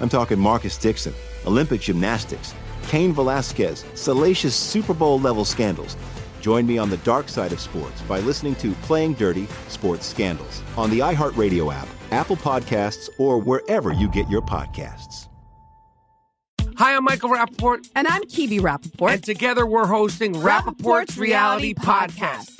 I'm talking Marcus Dixon, Olympic gymnastics, Cain Velasquez, salacious Super Bowl level scandals. Join me on the dark side of sports by listening to Playing Dirty Sports Scandals on the iHeartRadio app, Apple Podcasts, or wherever you get your podcasts. Hi, I'm Michael Rapaport. And I'm Kibi Rapaport. And together we're hosting Rapaport's, Reality, Podcast.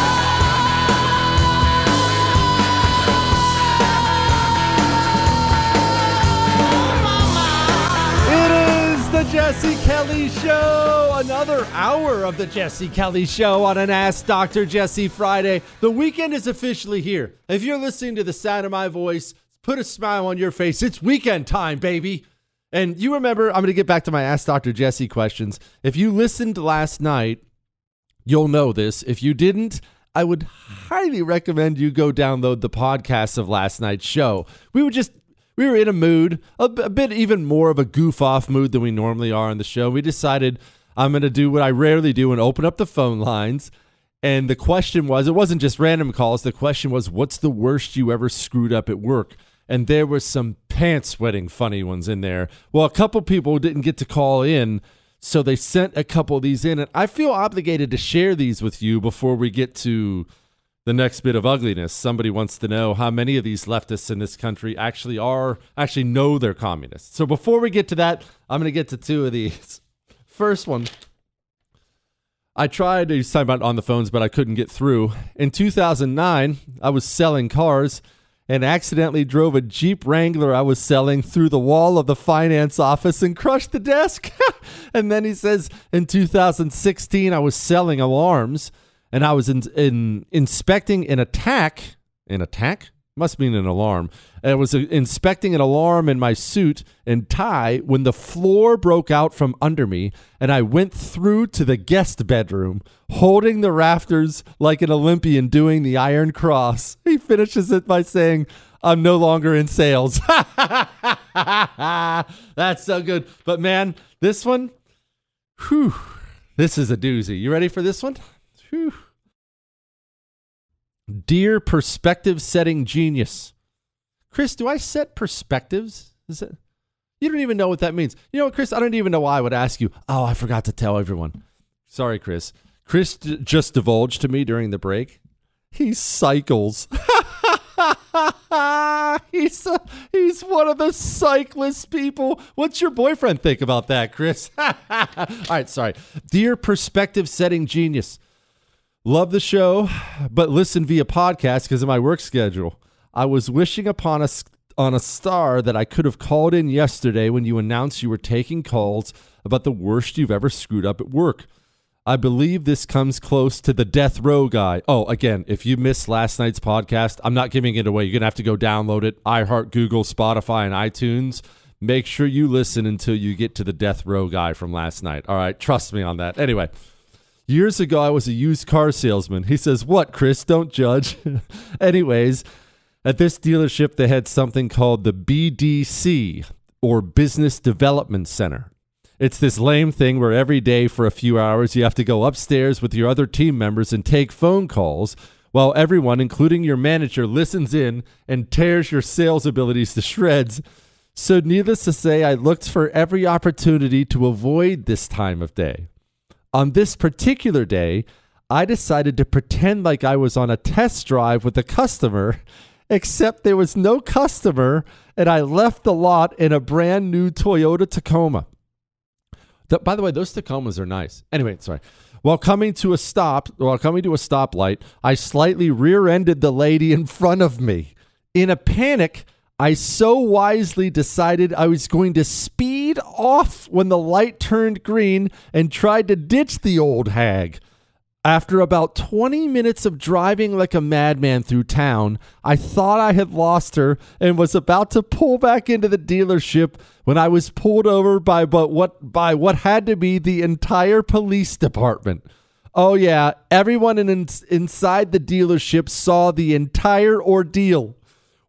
the Jesse Kelly Show. Another hour of the Jesse Kelly Show on an Ask Dr. Jesse Friday. The weekend is officially here. If you're listening to the sound of my voice, put a smile on your face. It's weekend time, baby. And you remember, I'm going to get back to my Ask Dr. Jesse questions. If you listened last night, you'll know this. If you didn't, I would highly recommend you go download the podcast of last night's show. We were just we were in a mood, a, bit even more of a goof off mood than we normally are on the show. We decided I'm going to do what I rarely do and open up the phone lines. And the question was, it wasn't just random calls. The question was, what's the worst you ever screwed up at work? And there were some pants sweating funny ones in there. Well, a couple people didn't get to call in, so they sent a couple of these in. And I feel obligated to share these with you before we get to the next bit of ugliness. Somebody wants to know how many of these leftists in this country actually are actually know they're communists. So before we get to that, I'm going to get to two of these. First one. I tried to talk about on the phones, but I couldn't get through. In 2009, I was selling cars and accidentally drove a Jeep Wrangler I was selling through the wall of the finance office and crushed the desk. and then he says, in 2016, I was selling alarms and I was in, in inspecting an attack. An attack? Must mean an alarm. I was uh, inspecting an alarm in my suit and tie when the floor broke out from under me, and I went through to the guest bedroom, holding the rafters like an Olympian doing the Iron Cross. He finishes it by saying, I'm no longer in sales. That's so good. But man, this one, whew, this is a doozy. You ready for this one? Whew. Dear perspective setting genius. Chris, do I set perspectives? Is it You don't even know what that means. You know what, Chris? I don't even know why I would ask you. Oh, I forgot to tell everyone. Sorry, Chris. Chris d- just divulged to me during the break. He cycles. he's a, he's one of the cyclist people. What's your boyfriend think about that, Chris? All right, sorry. Dear perspective setting genius, love the show, but listen via podcast because of my work schedule. I was wishing upon a on a star that I could have called in yesterday when you announced you were taking calls about the worst you've ever screwed up at work. I believe this comes close to the death row guy. Oh, again, if you missed last night's podcast, I'm not giving it away. You're going to have to go download it. iHeart, Google, Spotify, and iTunes. Make sure you listen until you get to the death row guy from last night. All right, trust me on that. Anyway, years ago, I was a used car salesman. He says, What, Chris? Don't judge. Anyways, at this dealership, they had something called the BDC, or Business Development Center. It's this lame thing where every day for a few hours you have to go upstairs with your other team members and take phone calls while everyone, including your manager, listens in and tears your sales abilities to shreds. So, needless to say, I looked for every opportunity to avoid this time of day. On this particular day, I decided to pretend like I was on a test drive with a customer, except there was no customer, and I left the lot in a brand new Toyota Tacoma. Th- by the way, those Tacomas are nice. Anyway, sorry. While coming to a stop, while coming to a stoplight, I slightly rear-ended the lady in front of me. In a panic, I so wisely decided I was going to speed off when the light turned green and tried to ditch the old hag. After about 20 minutes of driving like a madman through town, I thought I had lost her and was about to pull back into the dealership when I was pulled over by but what by what had to be the entire police department. Oh yeah, everyone in, inside the dealership saw the entire ordeal.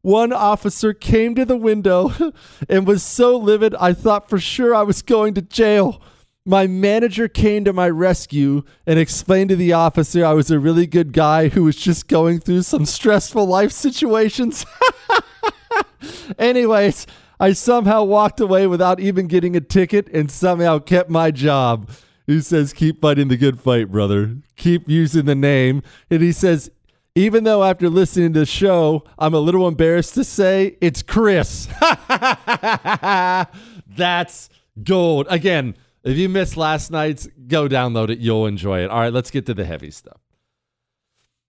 One officer came to the window and was so livid I thought for sure I was going to jail. My manager came to my rescue and explained to the officer I was a really good guy who was just going through some stressful life situations. Anyways, I somehow walked away without even getting a ticket and somehow kept my job. He says, Keep fighting the good fight, brother. Keep using the name. And he says, even though after listening to the show, I'm a little embarrassed to say it's Chris. That's gold. Again, if you missed last night's, go download it. You'll enjoy it. All right, let's get to the heavy stuff.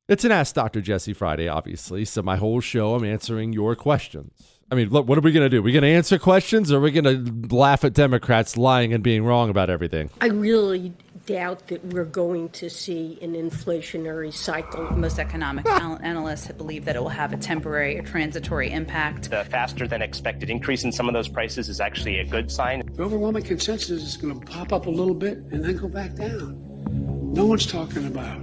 It's an Ask Dr. Jesse Friday, obviously. So, my whole show, I'm answering your questions. I mean, look, what are we going to do? Are we going to answer questions or are we going to laugh at Democrats lying and being wrong about everything? I really doubt that we're going to see an inflationary cycle. Most economic analysts believe that it will have a temporary or transitory impact. The faster than expected increase in some of those prices is actually a good sign. The overwhelming consensus is going to pop up a little bit and then go back down. No one's talking about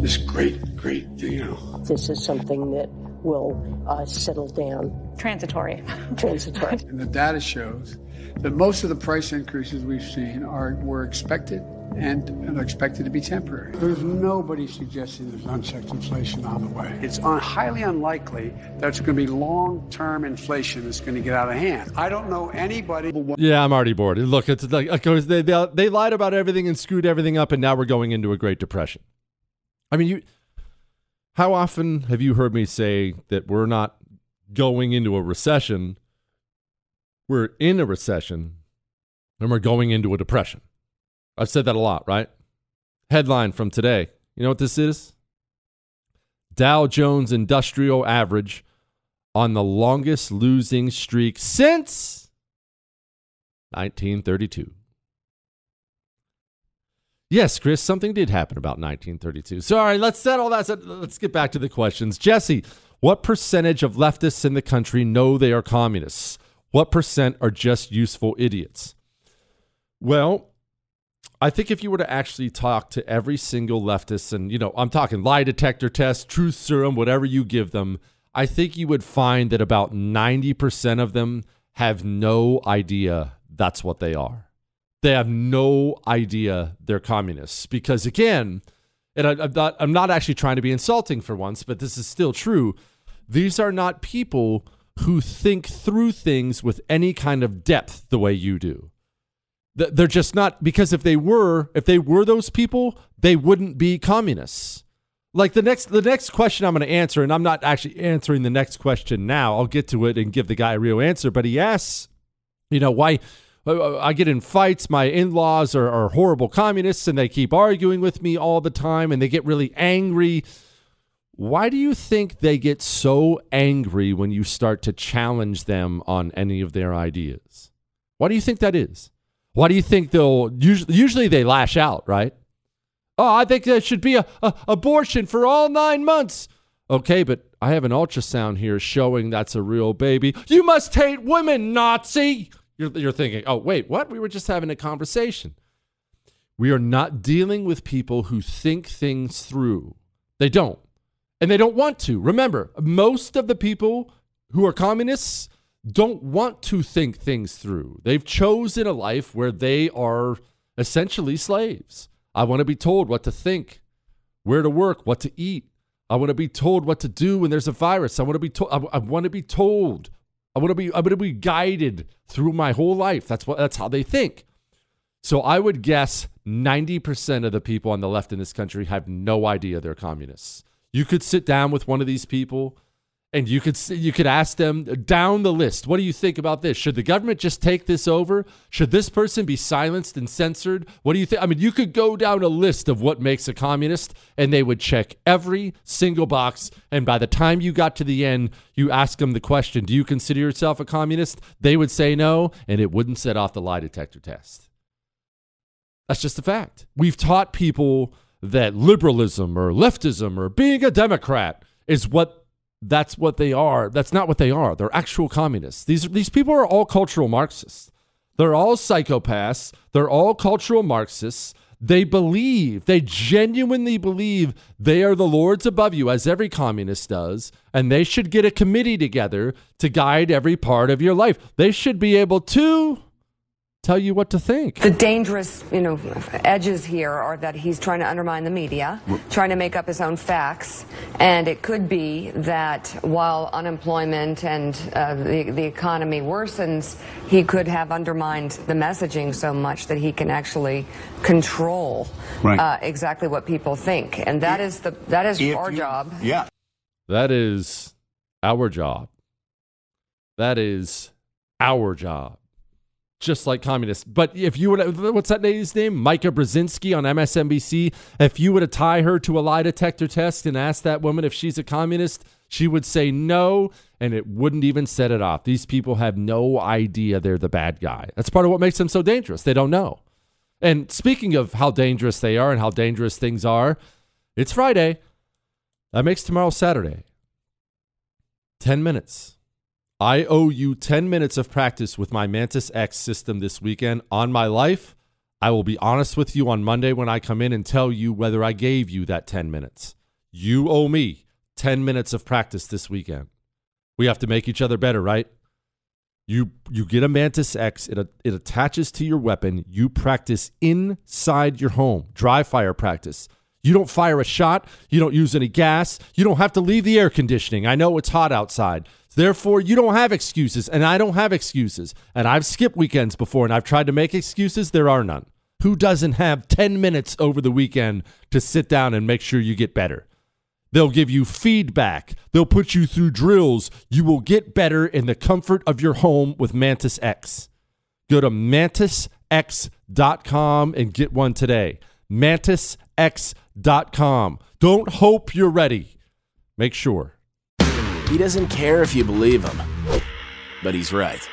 this great, great, you know. This is something that will uh, settle down. Transitory. Transitory. and the data shows that most of the price increases we've seen are were expected and are expected to be temporary. There's nobody suggesting there's unchecked inflation on the way. It's un- highly unlikely that it's going to be long-term inflation that's going to get out of hand. I don't know anybody. Yeah, I'm already bored. Look, it's like because they, they they lied about everything and screwed everything up, and now we're going into a Great Depression. I mean, you. How often have you heard me say that we're not going into a recession? We're in a recession, and we're going into a depression. I've said that a lot, right? Headline from today. You know what this is? Dow Jones Industrial Average on the longest losing streak since 1932. Yes, Chris, something did happen about 1932. So, all right, let's settle that. Let's get back to the questions. Jesse, what percentage of leftists in the country know they are communists? What percent are just useful idiots? Well, I think if you were to actually talk to every single leftist, and you know, I'm talking lie detector test, truth serum, whatever you give them, I think you would find that about 90% of them have no idea that's what they are. They have no idea they're communists because, again, and I, am not, I'm not actually trying to be insulting for once, but this is still true. These are not people who think through things with any kind of depth the way you do. They're just not because if they were, if they were those people, they wouldn't be communists. Like the next the next question I'm going to answer, and I'm not actually answering the next question now. I'll get to it and give the guy a real answer. But he asks, you know, why uh, I get in fights. My in-laws are, are horrible communists, and they keep arguing with me all the time, and they get really angry. Why do you think they get so angry when you start to challenge them on any of their ideas? Why do you think that is? Why do you think they'll usually, usually they lash out, right? Oh, I think there should be a, a abortion for all nine months. Okay, but I have an ultrasound here showing that's a real baby. You must hate women, Nazi. You're, you're thinking, oh, wait, what? We were just having a conversation. We are not dealing with people who think things through. They don't. And they don't want to. Remember, most of the people who are communists don't want to think things through. They've chosen a life where they are essentially slaves. I want to be told what to think, where to work, what to eat. I want to be told what to do when there's a virus. I want to be told. I, I want to be told. I want to be. I want to be guided through my whole life. That's what. That's how they think. So I would guess 90% of the people on the left in this country have no idea they're communists. You could sit down with one of these people and you could you could ask them down the list what do you think about this? Should the government just take this over? Should this person be silenced and censored? What do you think i mean you could go down a list of what makes a communist and they would check every single box. And by the time you got to the end you ask them the question do you consider yourself a communist? They would say no and it wouldn't set off the lie detector test. That's just a fact. We've taught people that liberalism or leftism or being a democrat is what that's what they are. That's not what they are. They're actual communists. These these people are all cultural Marxists. They're all psychopaths. They're all cultural Marxists. They believe, they genuinely believe they are the lords above you, as every communist does, and they should get a committee together to guide every part of your life. They should be able to tell you what to think. The dangerous, you know, edges here are that he's trying to undermine the media, trying to make up his own facts, and it could be that while unemployment and uh, the the economy worsens, he could have undermined the messaging so much that he can actually control Right. uh, exactly what people think, and that is the that is our you- job. Yeah. That is our job. That is our job. Just like communists. But if you would, what's that lady's name? Mika Brzezinski on MSNBC. If you were to tie her to a lie detector test and ask that woman if she's a communist, she would say no, and it wouldn't even set it off. These people have no idea they're the bad guy. That's part of what makes them so dangerous. They don't know. And speaking of how dangerous they are and how dangerous things are, it's Friday. That makes tomorrow Saturday. 10 minutes. I owe you 10 minutes of practice with my Mantis X system this weekend on my life. I will be honest with you on Monday when I come in and tell you whether I gave you that 10 minutes. You owe me 10 minutes of practice this weekend. We have to make each other better, right? You you get a Mantis X, it, it attaches to your weapon. You practice inside your home, dry fire practice. You don't fire a shot, you don't use any gas, you don't have to leave the air conditioning. I know it's hot outside. Therefore, you don't have excuses, and I don't have excuses. And I've skipped weekends before and I've tried to make excuses, there are none. Who doesn't have 10 minutes over the weekend to sit down and make sure you get better? They'll give you feedback. They'll put you through drills. You will get better in the comfort of your home with Mantis X. Go to mantisx.com and get one today. Mantisx.com. Don't hope you're ready. Make sure. He doesn't care if you believe him, but he's right.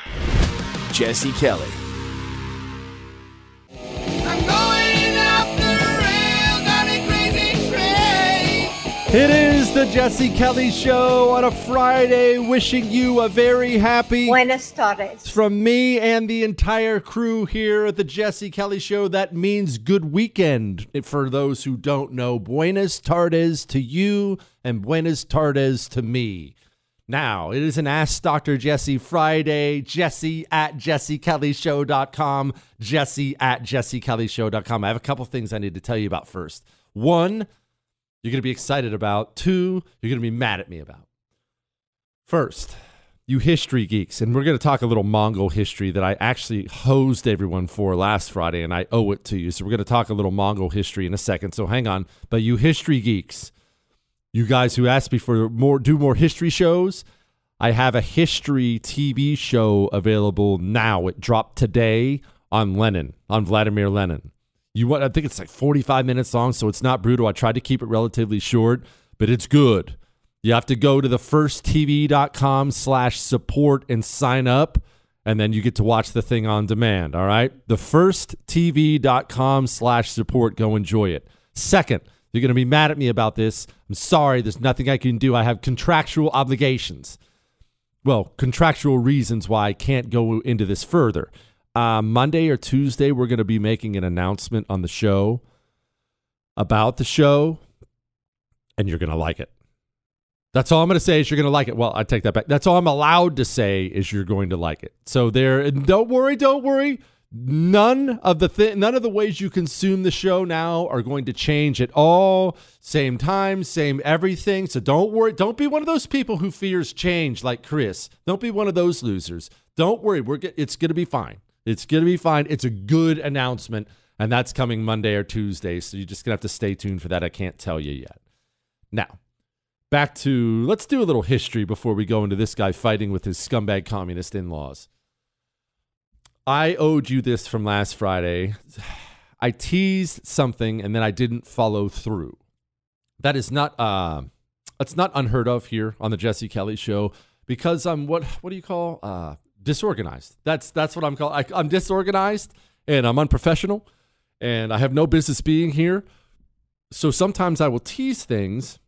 Jesse Kelly. It is the Jesse Kelly Show on a Friday, wishing you a very happy. Buenas tardes. From me and the entire crew here at the Jesse Kelly Show, that means good weekend. For those who don't know, Buenas tardes to you and Buenas tardes to me. Now, it is an Ask Dr. Jesse Friday. Jesse at jessekellyshow.com. Jesse at jessekellyshow.com. I have a couple things I need to tell you about first. One, you're going to be excited about. Two, you're going to be mad at me about. First, you history geeks, and we're going to talk a little Mongol history that I actually hosed everyone for last Friday, and I owe it to you. So we're going to talk a little Mongol history in a second. So hang on. But you history geeks, you guys who asked me for more, do more history shows. I have a history TV show available now. It dropped today on Lenin, on Vladimir Lenin. You want? I think it's like 45 minutes long, so it's not brutal. I tried to keep it relatively short, but it's good. You have to go to the firsttv.com slash support and sign up, and then you get to watch the thing on demand. All right. The firsttv.com slash support. Go enjoy it. Second, you're going to be mad at me about this. I'm sorry. There's nothing I can do. I have contractual obligations. Well, contractual reasons why I can't go into this further. Uh, Monday or Tuesday, we're going to be making an announcement on the show about the show, and you're going to like it. That's all I'm going to say is you're going to like it. Well, I take that back. That's all I'm allowed to say is you're going to like it. So there, don't worry, don't worry. None of the th- none of the ways you consume the show now are going to change at all. Same time, same everything. So don't worry. Don't be one of those people who fears change like Chris. Don't be one of those losers. Don't worry. We're it's going to be fine. It's going to be fine. It's a good announcement, and that's coming Monday or Tuesday. So you're just going to have to stay tuned for that. I can't tell you yet. Now, back to let's do a little history before we go into this guy fighting with his scumbag communist in laws. I owed you this from last Friday. I teased something and then I didn't follow through. That is not uh that's not unheard of here on the Jesse Kelly show because I'm what what do you call uh disorganized. That's that's what I'm called. I'm disorganized and I'm unprofessional and I have no business being here. So sometimes I will tease things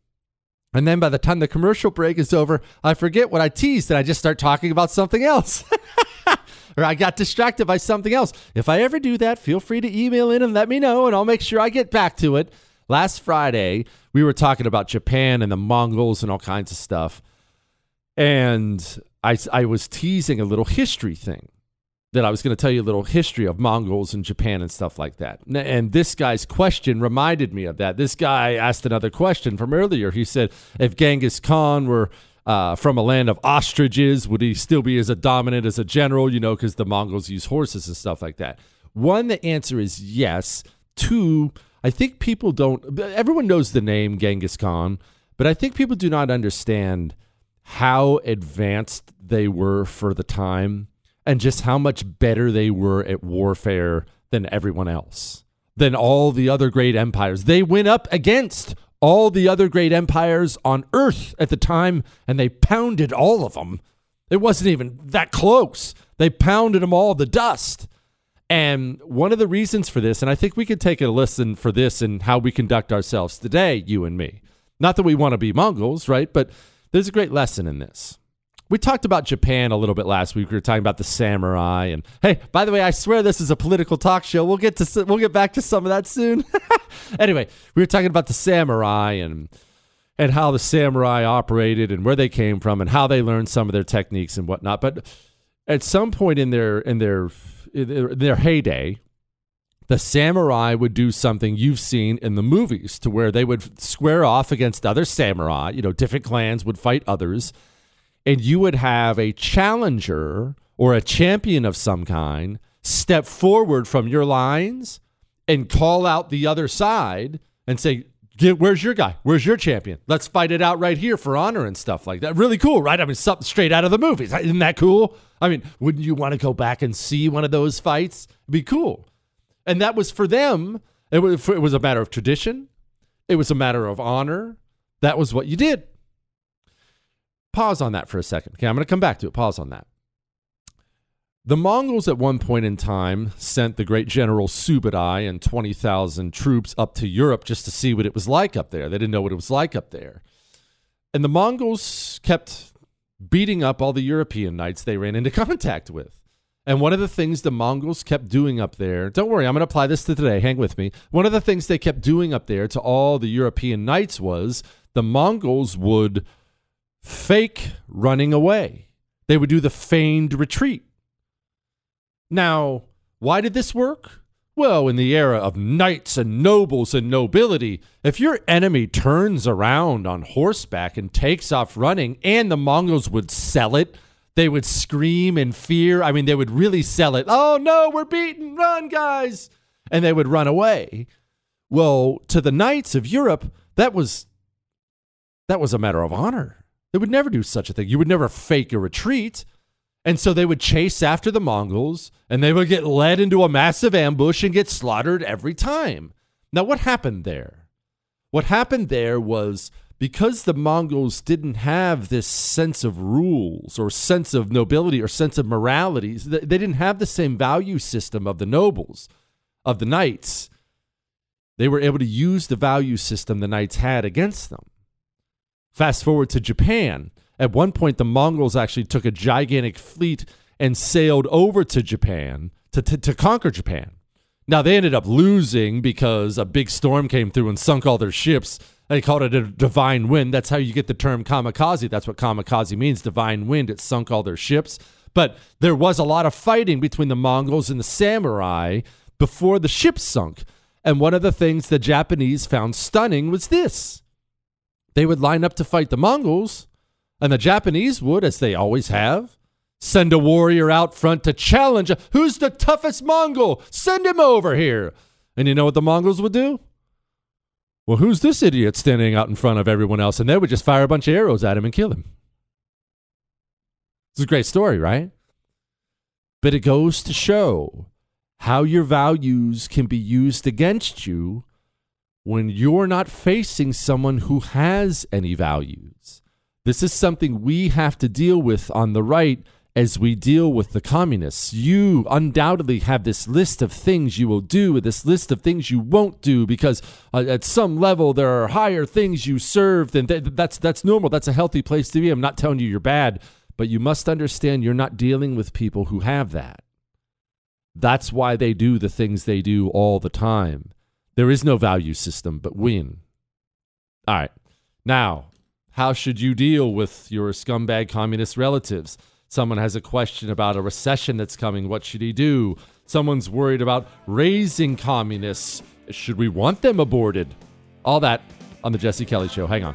and then by the time the commercial break is over, I forget what I teased and I just start talking about something else. or I got distracted by something else. If I ever do that, feel free to email in and let me know, and I'll make sure I get back to it. Last Friday, we were talking about Japan and the Mongols and all kinds of stuff. And I, I was teasing a little history thing that I was going to tell you a little history of Mongols and Japan and stuff like that. And this guy's question reminded me of that. This guy asked another question from earlier. He said, if Genghis Khan were uh, from a land of ostriches, would he still be as a dominant as a general? You know, because the Mongols use horses and stuff like that. One, the answer is yes. Two, I think people don't, everyone knows the name Genghis Khan, but I think people do not understand how advanced they were for the time and just how much better they were at warfare than everyone else, than all the other great empires. They went up against all the other great empires on earth at the time and they pounded all of them. It wasn't even that close. They pounded them all to dust. And one of the reasons for this, and I think we could take a listen for this and how we conduct ourselves today, you and me. Not that we want to be Mongols, right? But there's a great lesson in this. We talked about Japan a little bit last week. We were talking about the samurai, and hey, by the way, I swear this is a political talk show. We'll get to we'll get back to some of that soon. anyway, we were talking about the samurai and and how the samurai operated and where they came from and how they learned some of their techniques and whatnot. But at some point in their in their in their, heyday, the samurai would do something you've seen in the movies to where they would square off against other samurai. You know, different clans would fight others and you would have a challenger or a champion of some kind step forward from your lines and call out the other side and say, Where's your guy? Where's your champion? Let's fight it out right here for honor and stuff like that. Really cool, right? I mean, something straight out of the movies. Isn't that cool? I mean, wouldn't you want to go back and see one of those fights? It'd be cool. And that was for them. It was, it was a matter of tradition. It was a matter of honor. That was what you did pause on that for a second. Okay, I'm going to come back to it. Pause on that. The Mongols at one point in time sent the great general Subutai and 20,000 troops up to Europe just to see what it was like up there. They didn't know what it was like up there. And the Mongols kept beating up all the European knights they ran into contact with. And one of the things the Mongols kept doing up there, don't worry, I'm going to apply this to today, hang with me. One of the things they kept doing up there to all the European knights was the Mongols would fake running away. They would do the feigned retreat. Now, why did this work? Well, in the era of knights and nobles and nobility, if your enemy turns around on horseback and takes off running, and the Mongols would sell it, They would scream in fear. I mean, they would really sell it. Oh no, we're beaten. Run, guys. And they would run away. Well, to the knights of Europe, that was that was a matter of honor. They would never do such a thing. You would never fake a retreat. And so they would chase after the Mongols and they would get led into a massive ambush and get slaughtered every time. Now, what happened there? What happened there was because the Mongols didn't have this sense of rules or sense of nobility or sense of morality, they didn't have the same value system of the nobles, of the knights. They were able to use the value system the knights had against them. Fast forward to Japan. At one point, the Mongols actually took a gigantic fleet and sailed over to Japan to, to, to conquer Japan. Now, they ended up losing because a big storm came through and sunk all their ships. They called it a divine wind. That's how you get the term kamikaze. That's what kamikaze means divine wind. It sunk all their ships. But there was a lot of fighting between the Mongols and the samurai before the ships sunk. And one of the things the Japanese found stunning was this they would line up to fight the Mongols, and the Japanese would, as they always have, send a warrior out front to challenge. Who's the toughest Mongol? Send him over here. And you know what the Mongols would do? Well, who's this idiot standing out in front of everyone else? And they would just fire a bunch of arrows at him and kill him. It's a great story, right? But it goes to show how your values can be used against you when you're not facing someone who has any values. This is something we have to deal with on the right as we deal with the communists. You undoubtedly have this list of things you will do, this list of things you won't do, because uh, at some level there are higher things you serve. And th- that's that's normal. That's a healthy place to be. I'm not telling you you're bad, but you must understand you're not dealing with people who have that. That's why they do the things they do all the time. There is no value system but win. All right. Now, how should you deal with your scumbag communist relatives? Someone has a question about a recession that's coming. What should he do? Someone's worried about raising communists. Should we want them aborted? All that on The Jesse Kelly Show. Hang on.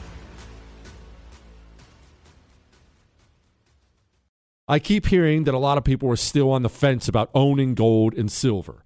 I keep hearing that a lot of people are still on the fence about owning gold and silver.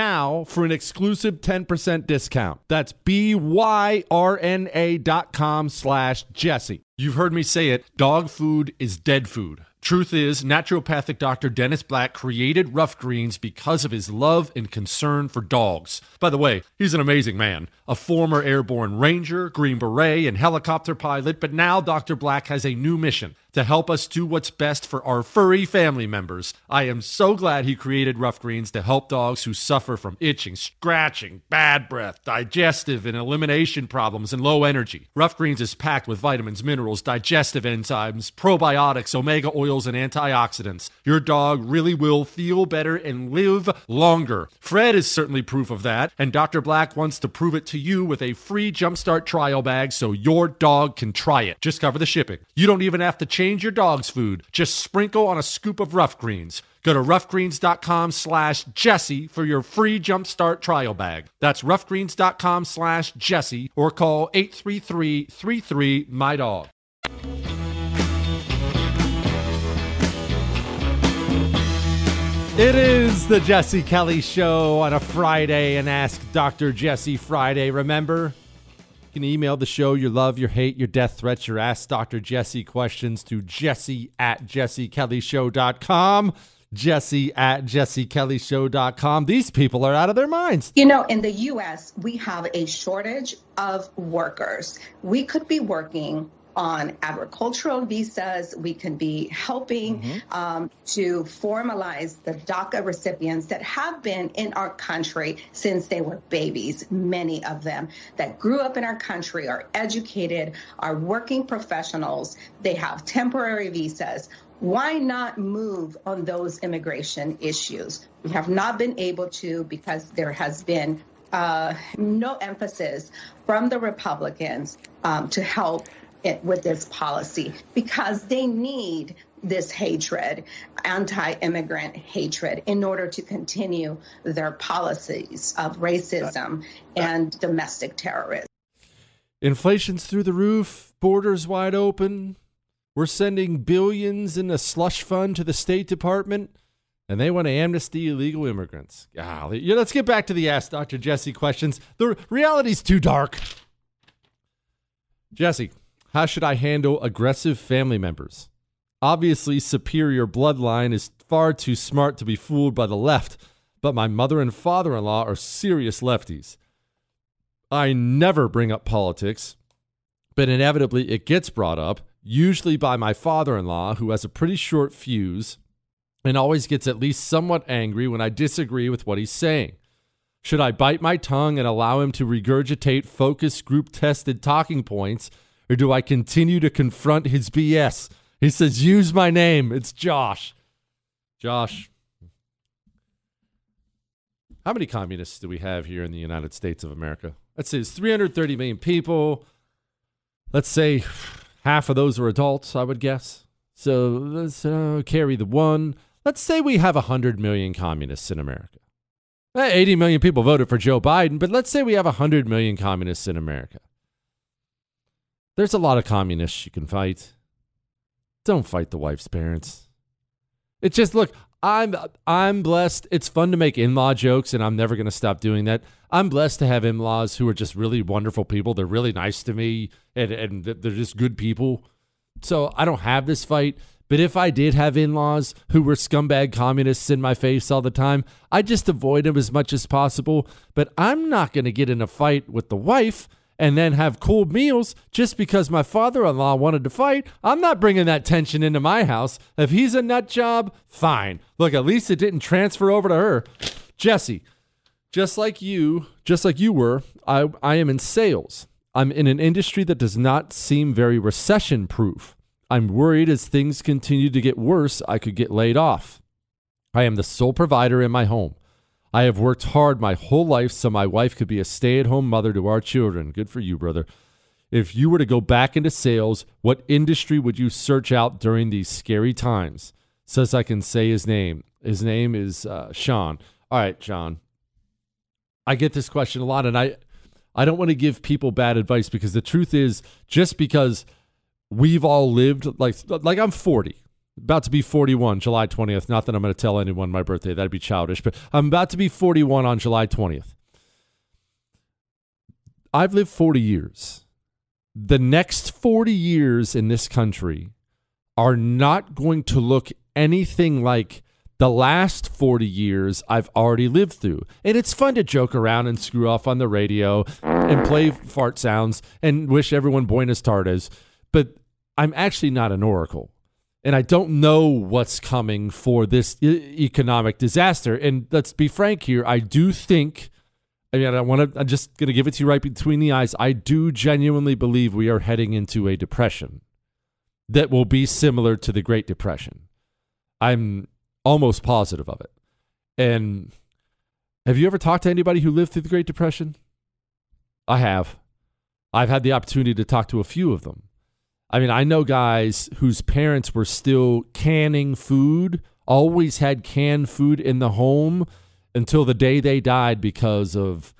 for an exclusive 10% discount. That's B-Y-R-N-A dot com slash Jesse. You've heard me say it, dog food is dead food. Truth is, naturopathic Dr. Dennis Black created Rough Greens because of his love and concern for dogs. By the way, he's an amazing man, a former airborne ranger, Green Beret, and helicopter pilot, but now Dr. Black has a new mission to help us do what's best for our furry family members. I am so glad he created Rough Greens to help dogs who suffer from itching, scratching, bad breath, digestive and elimination problems, and low energy. Rough Greens is packed with vitamins, minerals, digestive enzymes, probiotics, omega oils, and antioxidants. Your dog really will feel better and live longer. Fred is certainly proof of that, and Dr. Black wants to prove it to you with a free Jumpstart trial bag so your dog can try it. Just cover the shipping. You don't even have to change your dog's food. Just sprinkle on a scoop of Rough Greens. Go to roughgreens.com slash Jesse for your free Jumpstart trial bag. That's roughgreens.com slash Jesse or call 833-33-MY-DOG. It is the Jesse Kelly Show on a Friday and Ask Dr. Jesse Friday. Remember, can email the show your love, your hate, your death threats, your Ask Dr. Jesse questions to jesse at jessekellyshow.com. Jesse at jessekellyshow.com. These people are out of their minds. You know, in the U.S., we have a shortage of workers. We could be working on agricultural visas. We can be helping mm-hmm. um, to formalize the DACA recipients that have been in our country since they were babies, many of them that grew up in our country, are educated, are working professionals, they have temporary visas. Why not move on those immigration issues? We have not been able to because there has been uh, no emphasis from the Republicans um, to help it with this policy because they need this hatred, anti immigrant hatred, in order to continue their policies of racism and domestic terrorism. Inflation's through the roof, borders wide open. We're sending billions in a slush fund to the State Department, and they want to amnesty illegal immigrants. Golly. Yeah, let's get back to the Ask Dr. Jesse questions. The reality's too dark. Jesse, how should I handle aggressive family members? Obviously, superior bloodline is far too smart to be fooled by the left, but my mother and father in law are serious lefties. I never bring up politics, but inevitably it gets brought up, usually by my father in law, who has a pretty short fuse and always gets at least somewhat angry when I disagree with what he's saying. Should I bite my tongue and allow him to regurgitate focus group tested talking points? Or do I continue to confront his BS? He says, use my name. It's Josh. Josh. How many communists do we have here in the United States of America? Let's say it's 330 million people. Let's say half of those are adults, I would guess. So let's uh, carry the one. Let's say we have 100 million communists in America. Eh, 80 million people voted for Joe Biden, but let's say we have 100 million communists in America. There's a lot of communists you can fight. Don't fight the wife's parents. It's just look, I'm I'm blessed. It's fun to make in-law jokes and I'm never going to stop doing that. I'm blessed to have in-laws who are just really wonderful people. They're really nice to me and and they're just good people. So I don't have this fight, But if I did have in laws who were scumbag communists in my face all the time, I'd just avoid them as much as possible. But I'm not going to get in a fight with the wife and then have cold meals just because my father in law wanted to fight. I'm not bringing that tension into my house. If he's a nut job, fine. Look, at least it didn't transfer over to her. Jesse, just like you, just like you were, I, I am in sales. I'm in an industry that does not seem very recession proof. I'm worried as things continue to get worse, I could get laid off. I am the sole provider in my home. I have worked hard my whole life so my wife could be a stay at home mother to our children. Good for you, brother. If you were to go back into sales, what industry would you search out during these scary times? Says I can say his name. His name is uh, Sean. All right, Sean. I get this question a lot, and I, I don't want to give people bad advice because the truth is, just because we've all lived like like I'm 40 about to be 41 July 20th not that I'm going to tell anyone my birthday that'd be childish but I'm about to be 41 on July 20th I've lived 40 years the next 40 years in this country are not going to look anything like the last 40 years I've already lived through. And it's fun to joke around and screw off on the radio and play fart sounds and wish everyone buenas tardes. But I'm actually not an oracle. And I don't know what's coming for this e- economic disaster. And let's be frank here, I do think I mean, I want to. I'm just going to give it to you right between the eyes. I do genuinely believe we are heading into a depression that will be similar to the Great Depression. I'm almost positive of it. And have you ever talked to anybody who lived through the Great Depression? I have. I've had the opportunity to talk to a few of them. I mean, I know guys whose parents were still canning food, always had canned food in the home until the day they died because of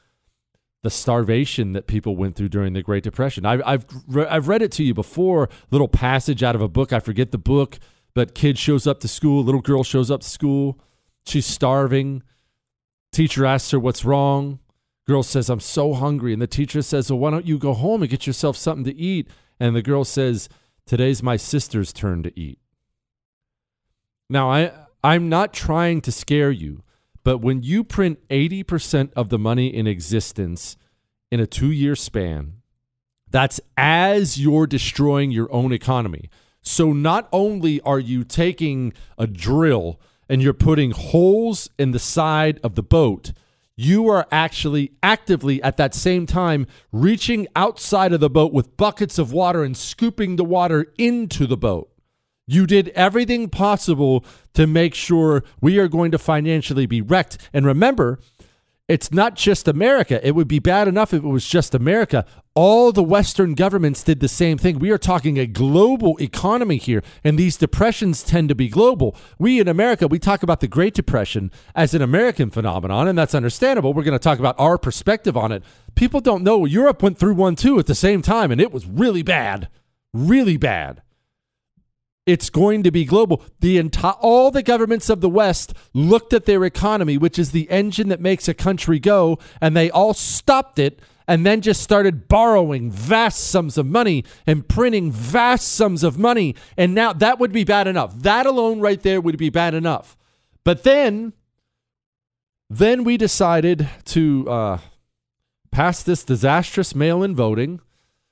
the starvation that people went through during the Great Depression. I've I've, re- I've read it to you before. Little passage out of a book. I forget the book, but kid shows up to school. Little girl shows up to school. She's starving. Teacher asks her what's wrong. Girl says, "I'm so hungry," and the teacher says, "Well, why don't you go home and get yourself something to eat?" And the girl says, Today's my sister's turn to eat. Now, I, I'm not trying to scare you, but when you print 80% of the money in existence in a two year span, that's as you're destroying your own economy. So not only are you taking a drill and you're putting holes in the side of the boat, you are actually actively at that same time reaching outside of the boat with buckets of water and scooping the water into the boat. You did everything possible to make sure we are going to financially be wrecked. And remember, it's not just America. It would be bad enough if it was just America. All the Western governments did the same thing. We are talking a global economy here, and these depressions tend to be global. We in America, we talk about the Great Depression as an American phenomenon, and that's understandable. We're going to talk about our perspective on it. People don't know Europe went through one too at the same time, and it was really bad. Really bad. It's going to be global. The entire all the governments of the West looked at their economy, which is the engine that makes a country go, and they all stopped it and then just started borrowing vast sums of money and printing vast sums of money. And now that would be bad enough. That alone right there would be bad enough. But then then we decided to uh, pass this disastrous mail-in voting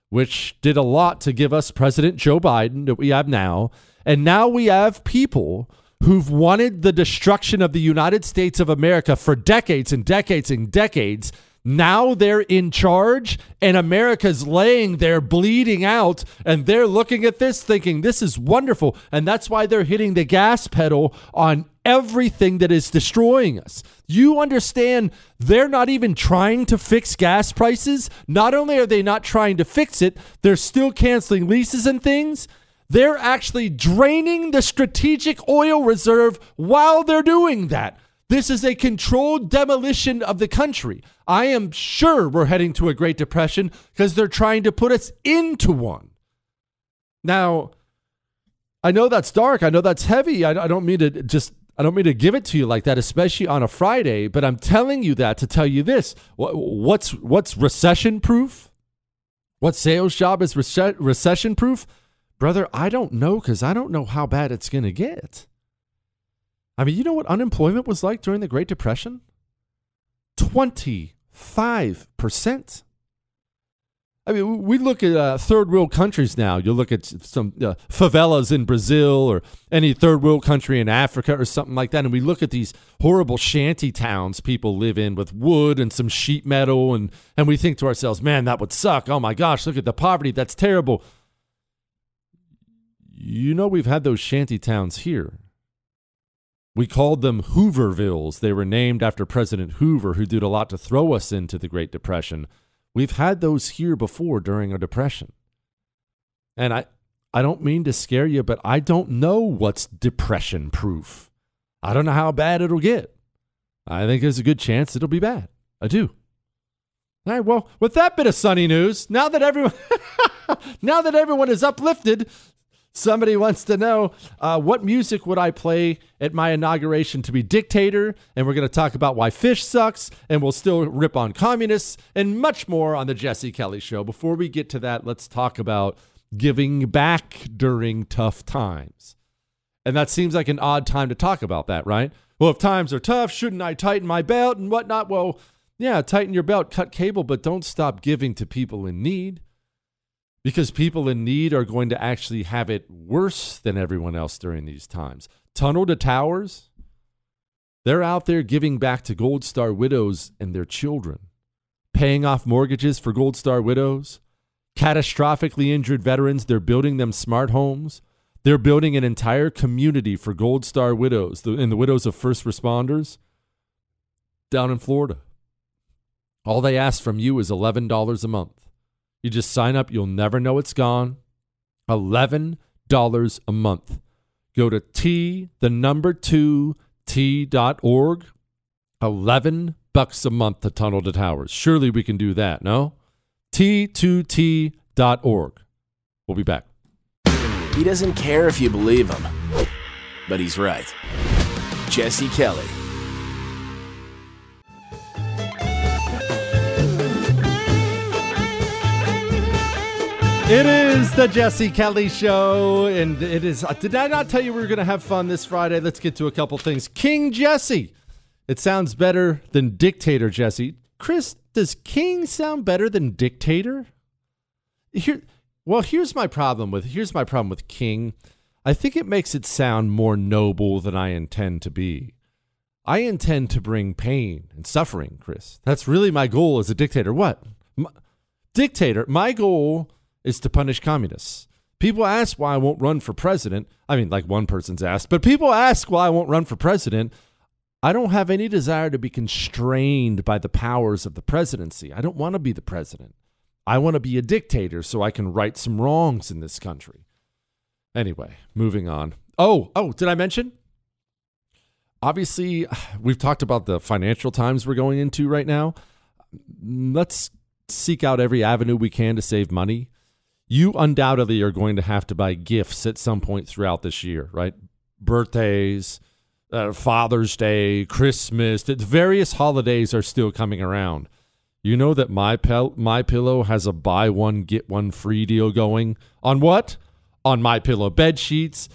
which did a lot to give us President Joe Biden that we have now. And now we have people who've wanted the destruction of the United States of America for decades and decades and decades. Now they're in charge, and America's laying there bleeding out, and they're looking at this thinking, this is wonderful. And that's why they're hitting the gas pedal on everything that is destroying us. You understand they're not even trying to fix gas prices. Not only are they not trying to fix it, they're still canceling leases and things. They're actually draining the strategic oil reserve while they're doing that. This is a controlled demolition of the country. I am sure we're heading to a Great Depression because they're trying to put us into one. Now, I know that's dark. I know that's heavy. I, I don't mean to just I don't mean to give it to you like that, especially on a Friday, but I'm telling you that to tell you this. What's what's recession proof? What sales job is recession proof? Brother, I don't know because I don't know how bad it's going to get. I mean, you know what unemployment was like during the Great Depression? 25%. I mean, we look at uh, third world countries now. You look at some uh, favelas in Brazil or any third world country in Africa or something like that, and we look at these horrible shanty towns people live in with wood and some sheet metal, and, and we think to ourselves, man, that would suck. Oh my gosh, look at the poverty. That's terrible. You know, we've had those shanty towns here. We called them Hoovervilles. They were named after President Hoover, who did a lot to throw us into the Great Depression. We've had those here before during a depression. And I I don't mean to scare you, but I don't know what's depression proof. I don't know how bad it'll get. I think there's a good chance it'll be bad. I do. All right, well, with that bit of sunny news, now that everyone now that everyone is uplifted, Somebody wants to know uh, what music would I play at my inauguration to be dictator? And we're going to talk about why fish sucks, and we'll still rip on communists, and much more on the Jesse Kelly Show. Before we get to that, let's talk about giving back during tough times. And that seems like an odd time to talk about that, right? Well, if times are tough, shouldn't I tighten my belt and whatnot? Well, yeah, tighten your belt, cut cable, but don't stop giving to people in need because people in need are going to actually have it worse than everyone else during these times. Tunnel to Towers, they're out there giving back to Gold Star widows and their children, paying off mortgages for Gold Star widows, catastrophically injured veterans, they're building them smart homes. They're building an entire community for Gold Star widows and the widows of first responders down in Florida. All they ask from you is $11 a month. You just sign up, you'll never know it's gone. $11 a month. Go to T, the number two, T.org. 11 bucks a month to tunnel to towers. Surely we can do that, no? T2T.org. We'll be back. He doesn't care if you believe him, but he's right. Jesse Kelly. It is the Jesse Kelly Show, and it is. Uh, did I not tell you we were going to have fun this Friday? Let's get to a couple things. King Jesse. It sounds better than Dictator Jesse. Chris, does King sound better than Dictator? Here, well, here's my problem with here's my problem with King. I think it makes it sound more noble than I intend to be. I intend to bring pain and suffering, Chris. That's really my goal as a dictator. What? My, dictator, my goal is to punish communists. People ask why I won't run for president. I mean, like one person's asked, but people ask why I won't run for president. I don't have any desire to be constrained by the powers of the presidency. I don't want to be the president. I want to be a dictator so I can right some wrongs in this country. Anyway, moving on. Oh, oh, did I mention? Obviously, we've talked about the financial times we're going into right now. Let's seek out every avenue we can to save money you undoubtedly are going to have to buy gifts at some point throughout this year, right? Birthdays, uh, Father's Day, Christmas, various holidays are still coming around. You know that my pel- my pillow has a buy one get one free deal going on what? On my pillow bed sheets,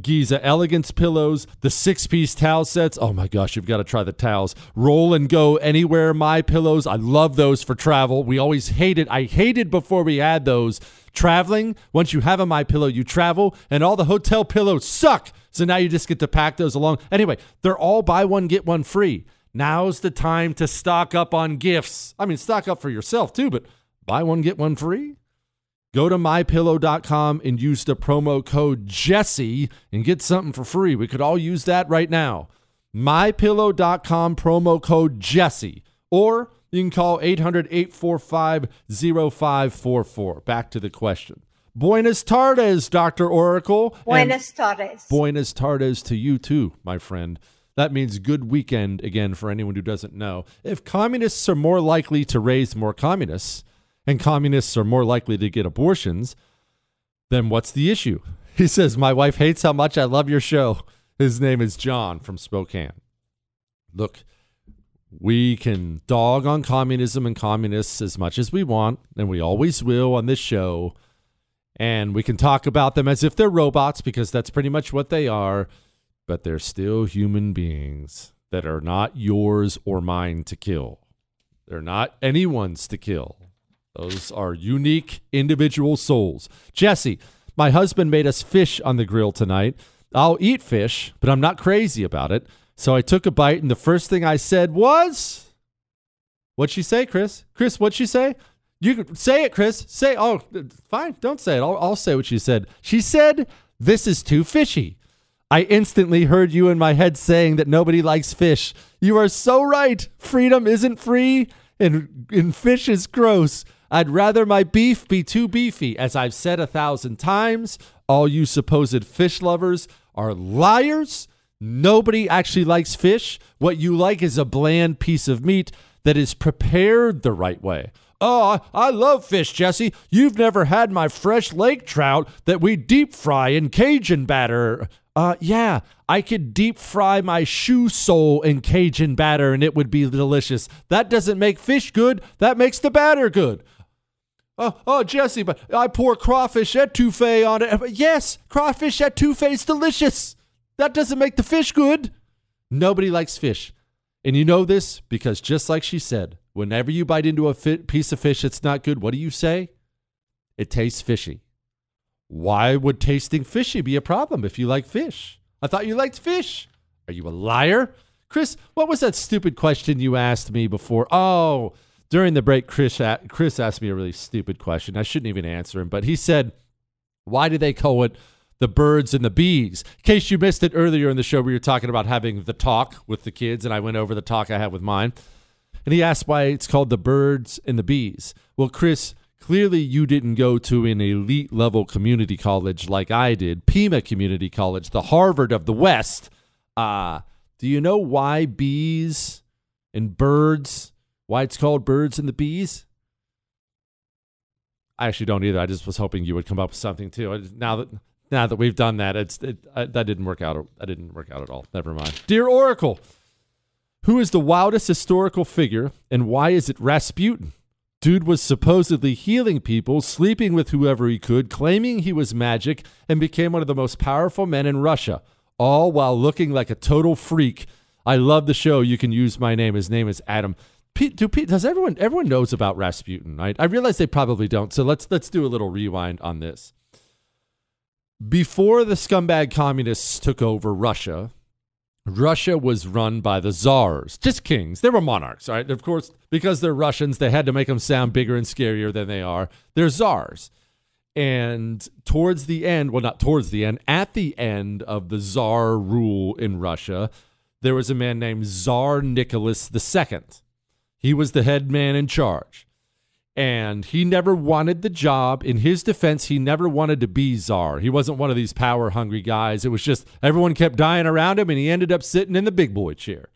Giza Elegance pillows, the six piece towel sets. Oh my gosh, you've got to try the towels. Roll and go anywhere my pillows. I love those for travel. We always hated. I hated before we had those traveling. Once you have a my pillow, you travel, and all the hotel pillows suck. So now you just get to pack those along. Anyway, they're all buy one get one free. Now's the time to stock up on gifts. I mean, stock up for yourself too, but buy one get one free. Go to mypillow.com and use the promo code Jesse and get something for free. We could all use that right now. mypillow.com promo code Jesse or you can call 800 845 0544. Back to the question. Buenas tardes, Dr. Oracle. Buenas tardes. Buenas tardes to you too, my friend. That means good weekend again for anyone who doesn't know. If communists are more likely to raise more communists and communists are more likely to get abortions, then what's the issue? He says, My wife hates how much I love your show. His name is John from Spokane. Look, we can dog on communism and communists as much as we want, and we always will on this show. And we can talk about them as if they're robots because that's pretty much what they are, but they're still human beings that are not yours or mine to kill. They're not anyone's to kill. Those are unique individual souls. Jesse, my husband made us fish on the grill tonight. I'll eat fish, but I'm not crazy about it. So I took a bite, and the first thing I said was, What'd she say, Chris? Chris, what'd she say? You say it, Chris. Say, oh, fine. Don't say it. I'll, I'll say what she said. She said, This is too fishy. I instantly heard you in my head saying that nobody likes fish. You are so right. Freedom isn't free, and, and fish is gross. I'd rather my beef be too beefy. As I've said a thousand times, all you supposed fish lovers are liars. Nobody actually likes fish. What you like is a bland piece of meat that is prepared the right way. Oh, I love fish, Jesse. You've never had my fresh lake trout that we deep fry in Cajun batter. Uh, yeah, I could deep fry my shoe sole in Cajun batter and it would be delicious. That doesn't make fish good. That makes the batter good. Oh, oh, Jesse, but I pour crawfish etouffee on it. Yes, crawfish etouffee is delicious. That doesn't make the fish good. Nobody likes fish. And you know this because just like she said, whenever you bite into a fi- piece of fish that's not good, what do you say? It tastes fishy. Why would tasting fishy be a problem if you like fish? I thought you liked fish. Are you a liar? Chris, what was that stupid question you asked me before? Oh, during the break, Chris, Chris asked me a really stupid question. I shouldn't even answer him, but he said, Why do they call it the birds and the bees. In case you missed it earlier in the show, we were talking about having the talk with the kids, and I went over the talk I had with mine. And he asked why it's called the birds and the bees. Well, Chris, clearly you didn't go to an elite level community college like I did, Pima Community College, the Harvard of the West. Uh, do you know why bees and birds, why it's called birds and the bees? I actually don't either. I just was hoping you would come up with something too. Now that now that we've done that, it's it, I, that didn't work out. That didn't work out at all. Never mind. Dear Oracle, who is the wildest historical figure, and why is it Rasputin? Dude was supposedly healing people, sleeping with whoever he could, claiming he was magic, and became one of the most powerful men in Russia, all while looking like a total freak. I love the show. You can use my name. His name is Adam. Pete, do Pete, does everyone everyone knows about Rasputin, right? I realize they probably don't. So let's let's do a little rewind on this before the scumbag communists took over Russia, Russia was run by the czars, just kings. They were monarchs, right? Of course, because they're Russians, they had to make them sound bigger and scarier than they are. They're czars. And towards the end, well, not towards the end, at the end of the czar rule in Russia, there was a man named Tsar Nicholas II. He was the head man in charge and he never wanted the job. In his defense, he never wanted to be czar. He wasn't one of these power hungry guys. It was just everyone kept dying around him, and he ended up sitting in the big boy chair.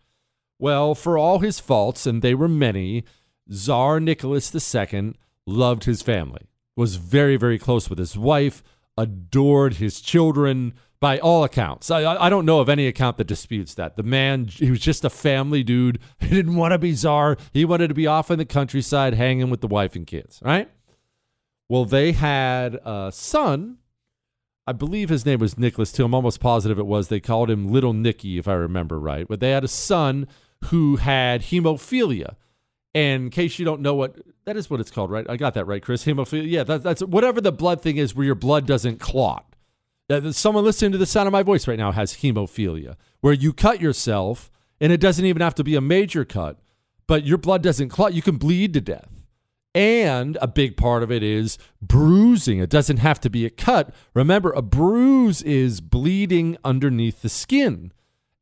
Well, for all his faults, and they were many, Tsar Nicholas II loved his family, was very, very close with his wife, adored his children, by all accounts. I, I don't know of any account that disputes that. The man, he was just a family dude. He didn't want to be czar. He wanted to be off in the countryside hanging with the wife and kids, right? Well, they had a son. I believe his name was Nicholas too. I'm almost positive it was. They called him Little Nicky, if I remember right. But they had a son who had hemophilia. And in case you don't know what that is, what it's called, right? I got that right, Chris. Hemophilia. Yeah, that, that's whatever the blood thing is, where your blood doesn't clot. Uh, someone listening to the sound of my voice right now has hemophilia, where you cut yourself and it doesn't even have to be a major cut, but your blood doesn't clot. You can bleed to death. And a big part of it is bruising. It doesn't have to be a cut. Remember, a bruise is bleeding underneath the skin.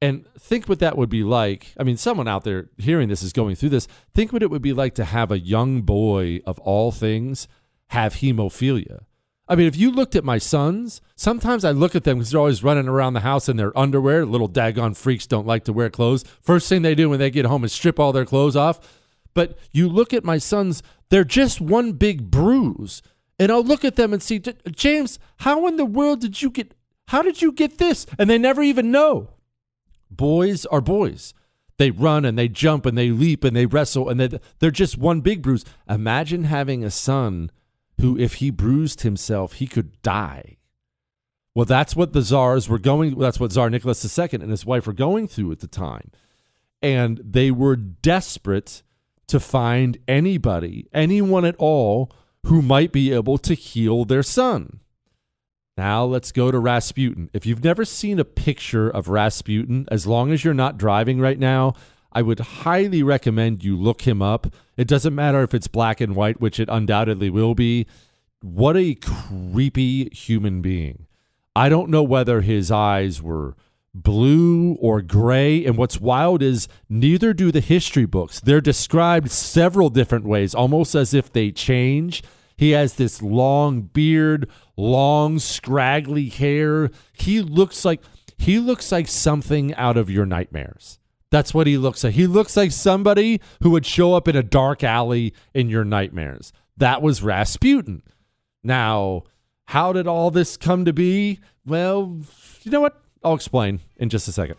And think what that would be like. I mean, someone out there hearing this is going through this. Think what it would be like to have a young boy, of all things, have hemophilia. I mean, if you looked at my sons, sometimes I look at them because they're always running around the house in their underwear. Little daggone freaks don't like to wear clothes. First thing they do when they get home is strip all their clothes off. But you look at my sons, they're just one big bruise. And I'll look at them and see, James, how in the world did you get, how did you get this? And they never even know. Boys are boys. They run and they jump and they leap and they wrestle and they, they're just one big bruise. Imagine having a son who, if he bruised himself, he could die. Well, that's what the czars were going. That's what Tsar Nicholas II and his wife were going through at the time, and they were desperate to find anybody, anyone at all, who might be able to heal their son. Now let's go to Rasputin. If you've never seen a picture of Rasputin, as long as you're not driving right now, I would highly recommend you look him up. It doesn't matter if it's black and white, which it undoubtedly will be. What a creepy human being. I don't know whether his eyes were blue or gray. And what's wild is neither do the history books. They're described several different ways, almost as if they change. He has this long beard, long scraggly hair. He looks like he looks like something out of your nightmares. That's what he looks like. He looks like somebody who would show up in a dark alley in your nightmares. That was Rasputin. Now, how did all this come to be? Well, you know what? I'll explain in just a second.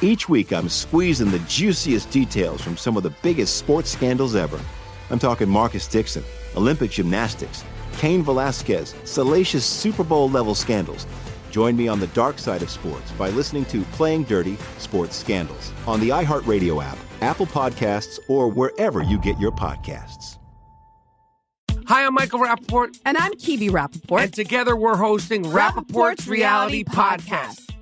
Each week, I'm squeezing the juiciest details from some of the biggest sports scandals ever. I'm talking Marcus Dixon, Olympic gymnastics, Cain Velasquez, salacious Super Bowl level scandals. Join me on the dark side of sports by listening to Playing Dirty Sports Scandals on the iHeartRadio app, Apple Podcasts, or wherever you get your podcasts. Hi, I'm Michael Rapaport. And I'm Kibi Rapaport. And together we're hosting Rapaport's, Rapaport's Reality, Reality Podcast. Podcast.